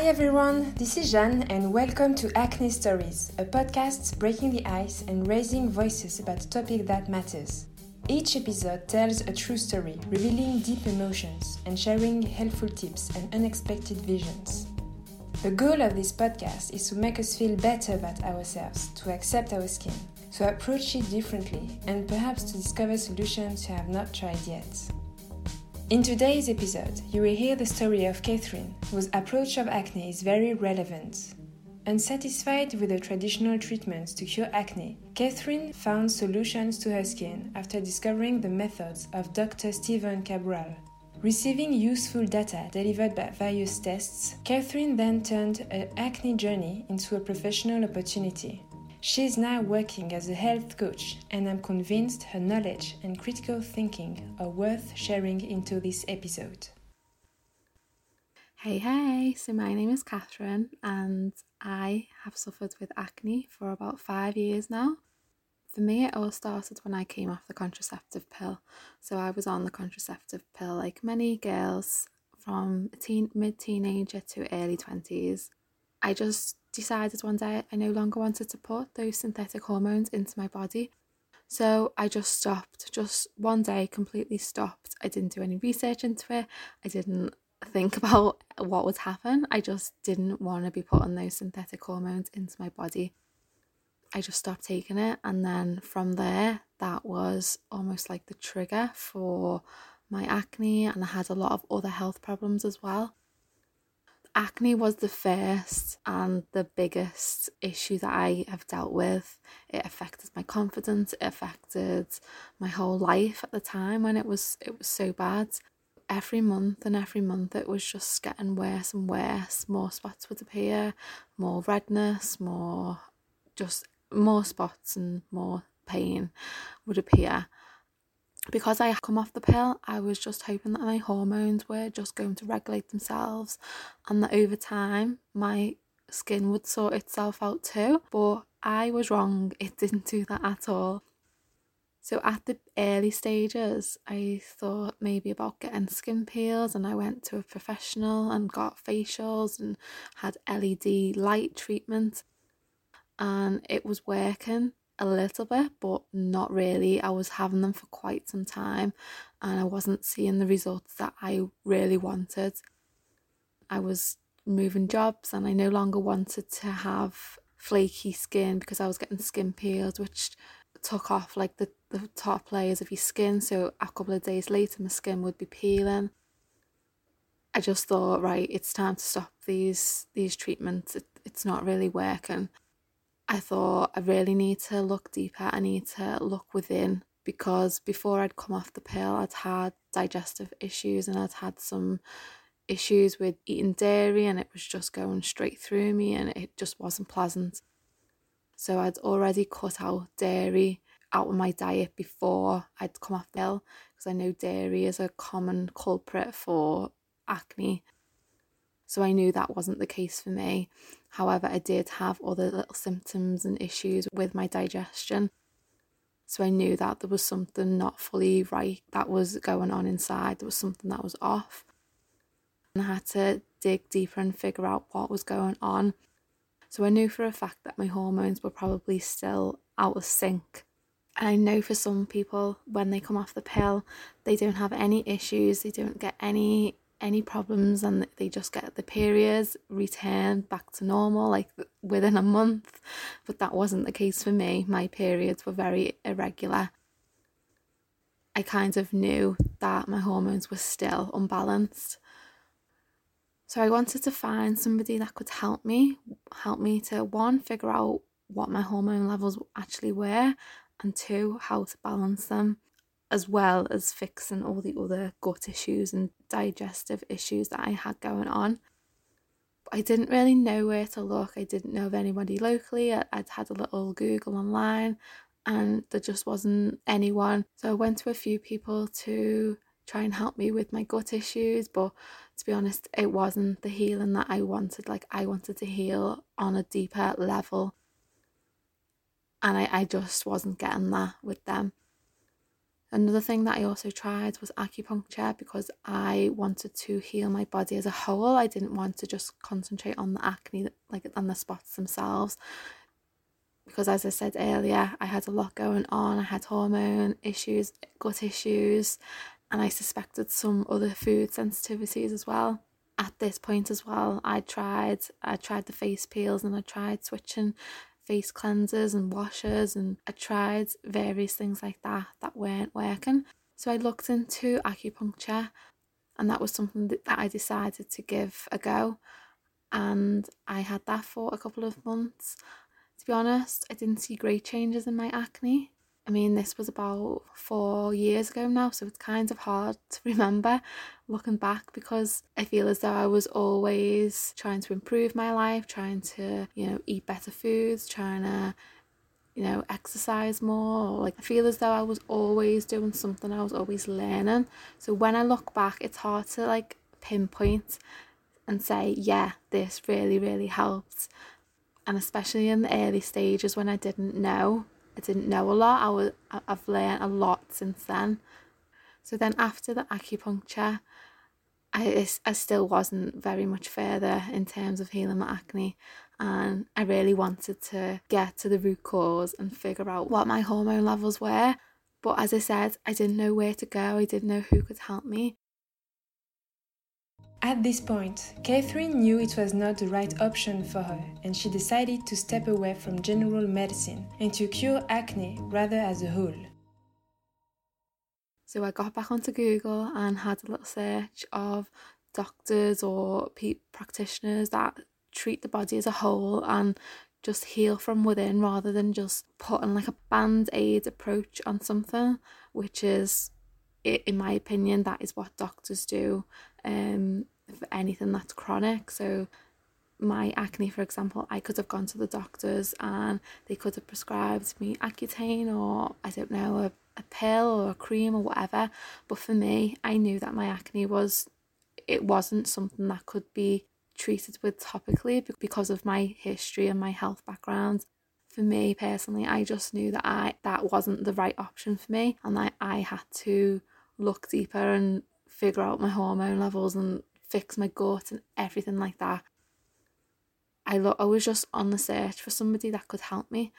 Hi everyone, this is Jeanne and welcome to Acne Stories, a podcast breaking the ice and raising voices about a topic that matters. Each episode tells a true story, revealing deep emotions and sharing helpful tips and unexpected visions. The goal of this podcast is to make us feel better about ourselves, to accept our skin, to approach it differently, and perhaps to discover solutions you have not tried yet. In today's episode, you will hear the story of Catherine, whose approach of acne is very relevant. Unsatisfied with the traditional treatments to cure acne, Catherine found solutions to her skin after discovering the methods of Dr. Stephen Cabral. Receiving useful data delivered by various tests, Catherine then turned her acne journey into a professional opportunity. She is now working as a health coach, and I'm convinced her knowledge and critical thinking are worth sharing into this episode. Hey, hey, so my name is Catherine, and I have suffered with acne for about five years now. For me, it all started when I came off the contraceptive pill. So I was on the contraceptive pill, like many girls from teen, mid teenager to early 20s. I just decided one day I no longer wanted to put those synthetic hormones into my body. So I just stopped, just one day completely stopped. I didn't do any research into it. I didn't think about what would happen. I just didn't want to be putting those synthetic hormones into my body. I just stopped taking it. And then from there, that was almost like the trigger for my acne. And I had a lot of other health problems as well acne was the first and the biggest issue that I have dealt with. It affected my confidence, it affected my whole life at the time when it was it was so bad. Every month and every month it was just getting worse and worse. More spots would appear, more redness, more just more spots and more pain would appear because I come off the pill, I was just hoping that my hormones were just going to regulate themselves and that over time my skin would sort itself out too. But I was wrong, it didn't do that at all. So at the early stages, I thought maybe about getting skin peels, and I went to a professional and got facials and had LED light treatment, and it was working a little bit, but not really. I was having them for quite some time and I wasn't seeing the results that I really wanted. I was moving jobs and I no longer wanted to have flaky skin because I was getting skin peels, which took off like the, the top layers of your skin. So a couple of days later, my skin would be peeling. I just thought, right, it's time to stop these these treatments. It, it's not really working. I thought I really need to look deeper. I need to look within because before I'd come off the pill, I'd had digestive issues and I'd had some issues with eating dairy and it was just going straight through me and it just wasn't pleasant. So I'd already cut out dairy out of my diet before I'd come off the pill because I know dairy is a common culprit for acne. So I knew that wasn't the case for me. However, I did have other little symptoms and issues with my digestion. So I knew that there was something not fully right that was going on inside. There was something that was off. And I had to dig deeper and figure out what was going on. So I knew for a fact that my hormones were probably still out of sync. And I know for some people, when they come off the pill, they don't have any issues, they don't get any any problems and they just get the periods returned back to normal like within a month. But that wasn't the case for me. My periods were very irregular. I kind of knew that my hormones were still unbalanced. So i wanted to find somebody that could help me help me to one figure out what my hormone levels actually were and two how to balance them as well as fixing all the other gut issues and digestive issues that I had going on. I didn't really know where to look. I didn't know of anybody locally. I'd had a little Google online and there just wasn't anyone. So I went to a few people to try and help me with my gut issues, but to be honest, it wasn't the healing that I wanted. Like I wanted to heal on a deeper level. And I, I just wasn't getting that with them. Another thing that I also tried was acupuncture because I wanted to heal my body as a whole. I didn't want to just concentrate on the acne, like on the spots themselves. Because as I said earlier, I had a lot going on. I had hormone issues, gut issues, and I suspected some other food sensitivities as well. At this point as well, I tried I tried the face peels and I tried switching face cleansers and washers and I tried various things like that that weren't working. So I looked into acupuncture and that was something that, I decided to give a go. And I had that for a couple of months. To be honest, I didn't see great changes in my acne. I mean, this was about four years ago now, so it's kind of hard to remember looking back because I feel as though I was always trying to improve my life, trying to, you know, eat better foods, trying to, you know, exercise more. Like, I feel as though I was always doing something, I was always learning. So when I look back, it's hard to like pinpoint and say, yeah, this really, really helped. And especially in the early stages when I didn't know I didn't know a lot. I was I've learned a lot since then. So then after the acupuncture, I I still wasn't very much further in terms of healing my acne, and I really wanted to get to the root cause and figure out what my hormone levels were. But as I said, I didn't know where to go. I didn't know who could help me. At this point, Catherine knew it was not the right option for her, and she decided to step away from general medicine and to cure acne rather as a whole. So I got back onto Google and had a little search of doctors or practitioners that treat the body as a whole and just heal from within rather than just putting like a band aid approach on something, which is, in my opinion, that is what doctors do um, for anything that's chronic. So, my acne, for example, I could have gone to the doctors and they could have prescribed me Accutane or I don't know, a, a pill or a cream or whatever. But for me, I knew that my acne was, it wasn't something that could be treated with topically because of my history and my health background. For me personally, I just knew that I that wasn't the right option for me and I, I had to look deeper and figure out my hormone levels and fix my gut and everything like that. I lo- I was just on the search for somebody that could help me.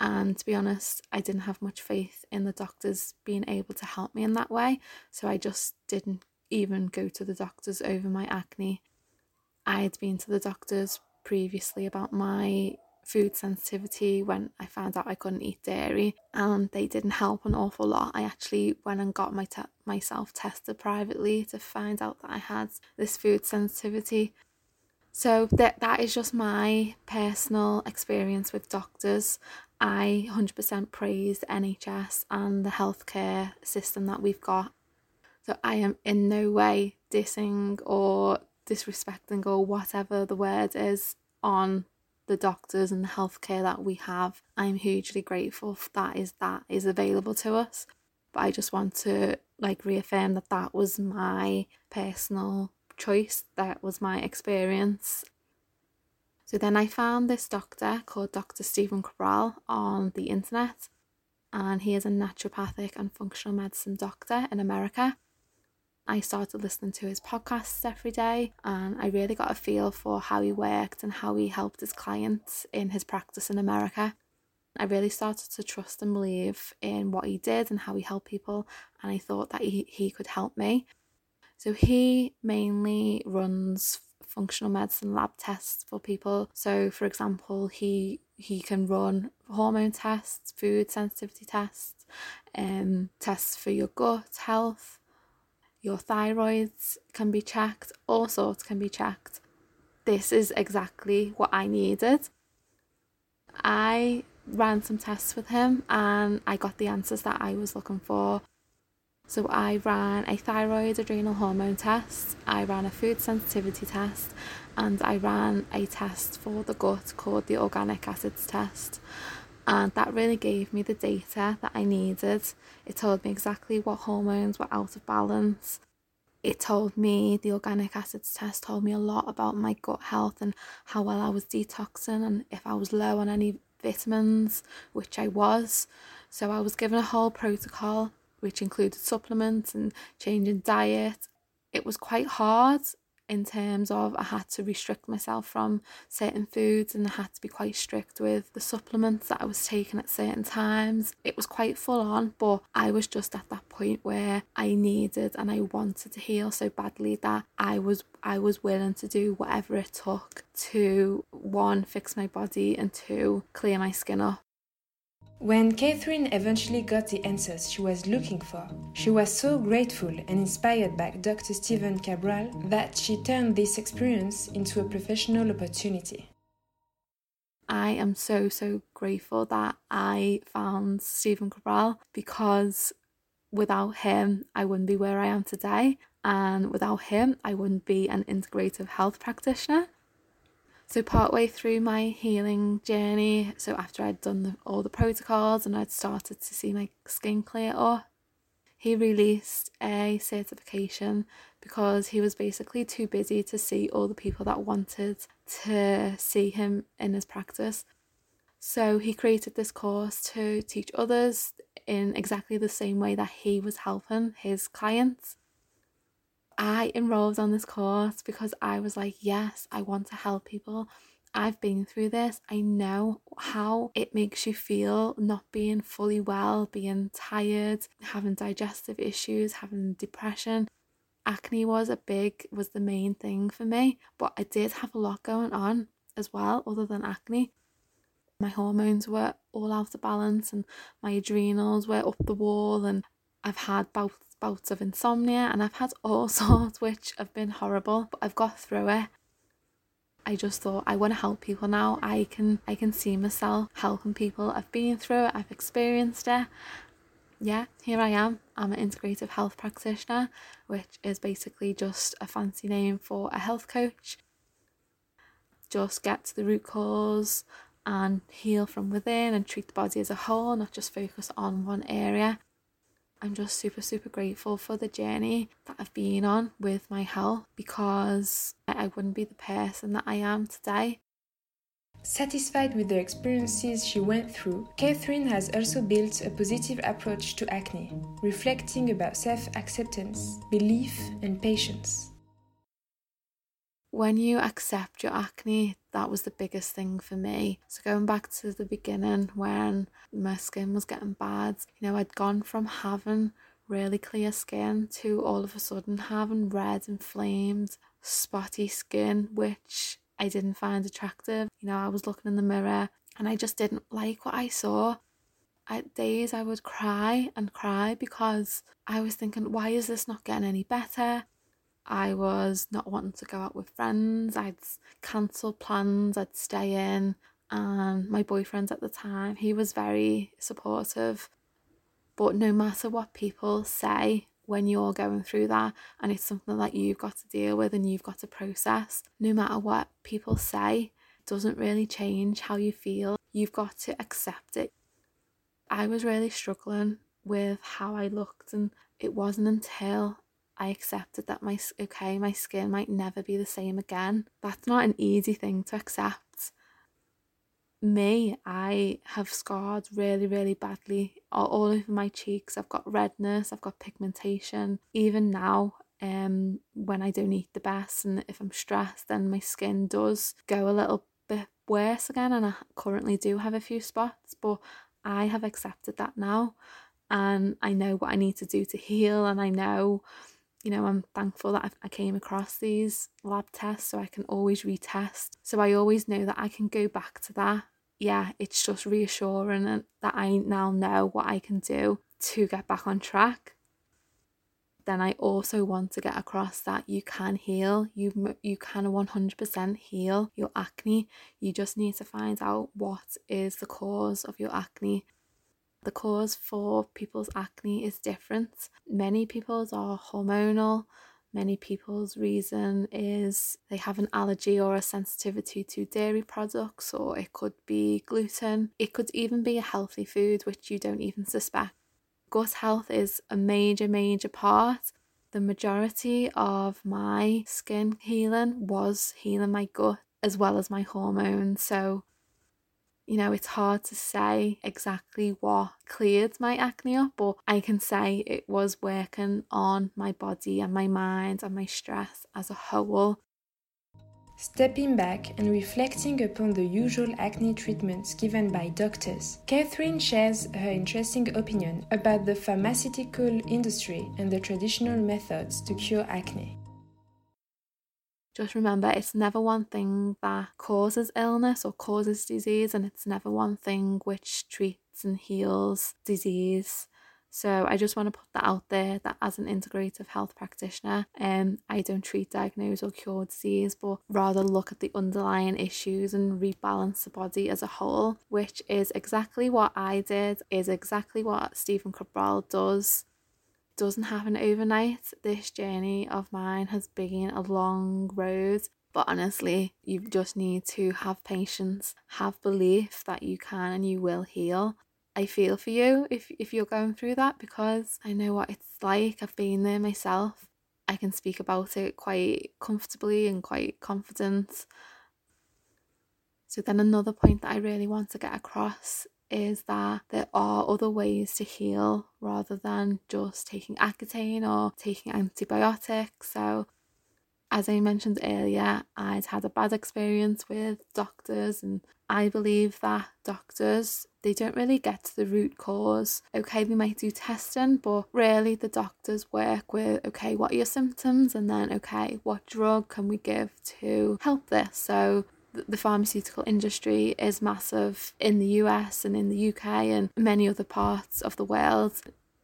And to be honest, I didn't have much faith in the doctors being able to help me in that way. So I just didn't even go to the doctors over my acne. I had been to the doctors previously about my food sensitivity when I found out I couldn't eat dairy and they didn't help an awful lot. I actually went and got my te- myself tested privately to find out that I had this food sensitivity. So that that is just my personal experience with doctors. I 100% praise the NHS and the healthcare system that we've got. So I am in no way dissing or disrespecting or whatever the word is on the doctors and the healthcare that we have. I'm hugely grateful that is that is available to us. But I just want to like reaffirm that that was my personal choice, that was my experience. So then I found this doctor called Dr. Stephen Cabral on the internet, and he is a naturopathic and functional medicine doctor in America. I started listening to his podcasts every day and I really got a feel for how he worked and how he helped his clients in his practice in America. I really started to trust and believe in what he did and how he helped people, and I thought that he, he could help me. So, he mainly runs functional medicine lab tests for people. So, for example, he he can run hormone tests, food sensitivity tests, um, tests for your gut health, your thyroids can be checked, all sorts can be checked. This is exactly what I needed. I ran some tests with him and I got the answers that I was looking for. So I ran a thyroid adrenal hormone test, I ran a food sensitivity test, and I ran a test for the gut called the organic acids test and that really gave me the data that I needed. It told me exactly what hormones were out of balance. It told me the organic acids test told me a lot about my gut health and how well I was detoxing and if I was low on any vitamins, which I was. So I was given a whole protocol which included supplements and changing diet. It was quite hard in terms of I had to restrict myself from certain foods and I had to be quite strict with the supplements that I was taking at certain times. It was quite full on, but I was just at that point where I needed and I wanted to heal so badly that I was I was willing to do whatever it took to one fix my body and two clear my skin up. When Catherine eventually got the answers she was looking for, she was so grateful and inspired by Dr. Stephen Cabral that she turned this experience into a professional opportunity. I am so, so grateful that I found Stephen Cabral because without him, I wouldn't be where I am today. And without him, I wouldn't be an integrative health practitioner. So, partway through my healing journey, so after I'd done the, all the protocols and I'd started to see my skin clear up, he released a certification because he was basically too busy to see all the people that wanted to see him in his practice. So, he created this course to teach others in exactly the same way that he was helping his clients. I enrolled on this course because I was like, yes, I want to help people. I've been through this. I know how it makes you feel not being fully well, being tired, having digestive issues, having depression. Acne was a big, was the main thing for me, but I did have a lot going on as well, other than acne. My hormones were all out of balance and my adrenals were up the wall, and I've had both bouts of insomnia and I've had all sorts which have been horrible, but I've got through it. I just thought I want to help people now. I can I can see myself helping people. I've been through it, I've experienced it. Yeah, here I am. I'm an integrative health practitioner, which is basically just a fancy name for a health coach. Just get to the root cause and heal from within and treat the body as a whole, not just focus on one area. I'm just super, super grateful for the journey that I've been on with my health because I wouldn't be the person that I am today. Satisfied with the experiences she went through, Catherine has also built a positive approach to acne, reflecting about self acceptance, belief, and patience when you accept your acne, that was the biggest thing for me. So, going back to the beginning when my skin was getting bad, you know, I'd gone from having really clear skin to all of a sudden having red, inflamed, spotty skin, which I didn't find attractive. You know, I was looking in the mirror and I just didn't like what I saw. At days I would cry and cry because I was thinking, why is this not getting any better? I was not wanting to go out with friends. I'd cancel plans, I'd stay in. And my boyfriend at the time, he was very supportive. But no matter what people say when you're going through that, and it's something that you've got to deal with and you've got to process, no matter what people say, doesn't really change how you feel. You've got to accept it. I was really struggling with how I looked, and it wasn't until I accepted that my okay, my skin might never be the same again. That's not an easy thing to accept. Me, I have scarred really, really badly all, all over my cheeks. I've got redness, I've got pigmentation. Even now, um, when I don't eat the best and if I'm stressed, then my skin does go a little bit worse again. And I currently do have a few spots, but I have accepted that now and I know what I need to do to heal and I know you know, I'm thankful that I came across these lab tests so I can always retest. So I always know that I can go back to that. Yeah, it's just reassuring that I now know what I can do to get back on track. Then I also want to get across that you can heal. You you can 100% heal your acne. You just need to find out what is the cause of your acne the cause for people's acne is different. Many people's are hormonal. Many people's reason is they have an allergy or a sensitivity to dairy products, or it could be gluten. It could even be a healthy food which you don't even suspect. Gut health is a major, major part. The majority of my skin healing was healing my gut as well as my hormones. So You know, it's hard to say exactly what cleared my acne up, but I can say it was working on my body and my mind and my stress as a whole. Stepping back and reflecting upon the usual acne treatments given by doctors, Catherine shares her interesting opinion about the pharmaceutical industry and the traditional methods to cure acne. Just remember, it's never one thing that causes illness or causes disease, and it's never one thing which treats and heals disease. So I just want to put that out there that as an integrative health practitioner, um, I don't treat, diagnose, or cure disease, but rather look at the underlying issues and rebalance the body as a whole, which is exactly what I did, is exactly what Stephen Cabral does. Doesn't happen overnight. This journey of mine has been a long road but honestly, you just need to have patience, have belief that you can and you will heal, I feel for you if if you're going through that because I know what it's like. I've been there myself. I can speak about it quite comfortably and quite confident. So then another point that I really want to get across is that there are other ways to heal rather than just taking Accutane or taking antibiotics. So as I mentioned earlier, I'd had a bad experience with doctors and I believe that doctors they don't really get to the root cause. Okay, they might do testing, but really the doctors work with okay, what are your symptoms and then okay, what drug can we give to help this? So the pharmaceutical industry is massive in the US and in the UK and many other parts of the world.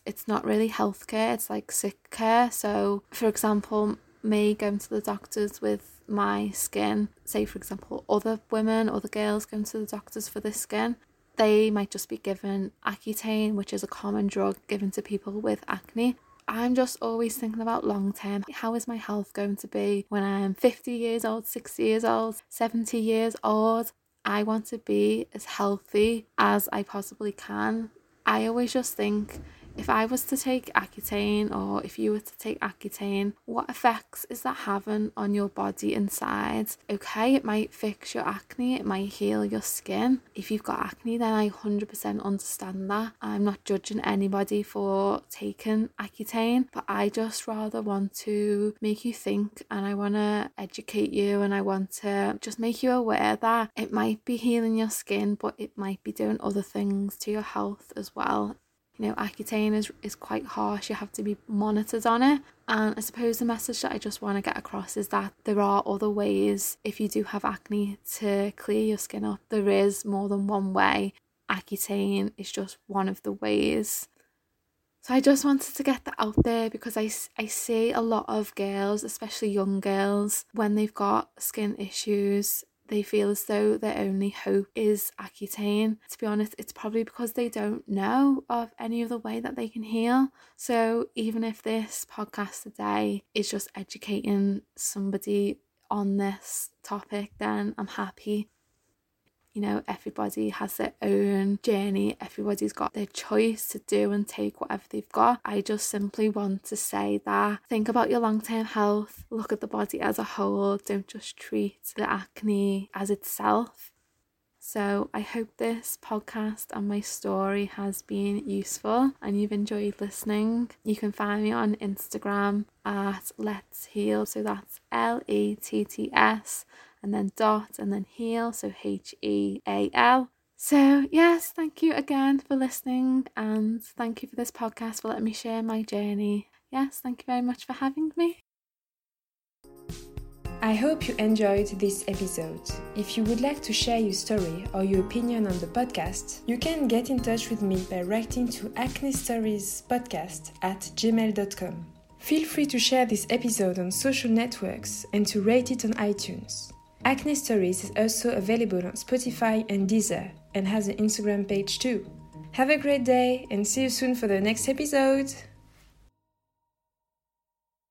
It's not really healthcare, it's like sick care. So, for example, me going to the doctors with my skin, say for example, other women, other girls going to the doctors for their skin, they might just be given Accutane, which is a common drug given to people with acne. I'm just always thinking about long term. How is my health going to be when I'm 50 years old, 60 years old, 70 years old? I want to be as healthy as I possibly can. I always just think if I was to take Accutane or if you were to take Accutane, what effects is that having on your body inside? Okay, it might fix your acne, it might heal your skin. If you've got acne, then I 100% understand that. I'm not judging anybody for taking Accutane, but I just rather want to make you think and I want to educate you and I want to just make you aware that it might be healing your skin, but it might be doing other things to your health as well you know, Accutane is, is quite harsh, you have to be monitored on it. And I suppose the message that I just want to get across is that there are other ways, if you do have acne, to clear your skin up. There is more than one way. Accutane is just one of the ways. So I just wanted to get that out there because I, I see a lot of girls, especially young girls, when they've got skin issues, they feel as though their only hope is Accutane. To be honest, it's probably because they don't know of any other way that they can heal. So even if this podcast today is just educating somebody on this topic, then I'm happy you know, everybody has their own journey, everybody's got their choice to do and take whatever they've got. I just simply want to say that think about your long term health, look at the body as a whole, don't just treat the acne as itself. So, I hope this podcast and my story has been useful and you've enjoyed listening. You can find me on Instagram at Let's Heal, so that's L E T T S and then dot and then heal, so H E A L. So, yes, thank you again for listening and thank you for this podcast for letting me share my journey. Yes, thank you very much for having me. I hope you enjoyed this episode. If you would like to share your story or your opinion on the podcast, you can get in touch with me by writing to acne stories podcast at gmail.com. Feel free to share this episode on social networks and to rate it on iTunes. Acne Stories is also available on Spotify and Deezer and has an Instagram page too. Have a great day and see you soon for the next episode!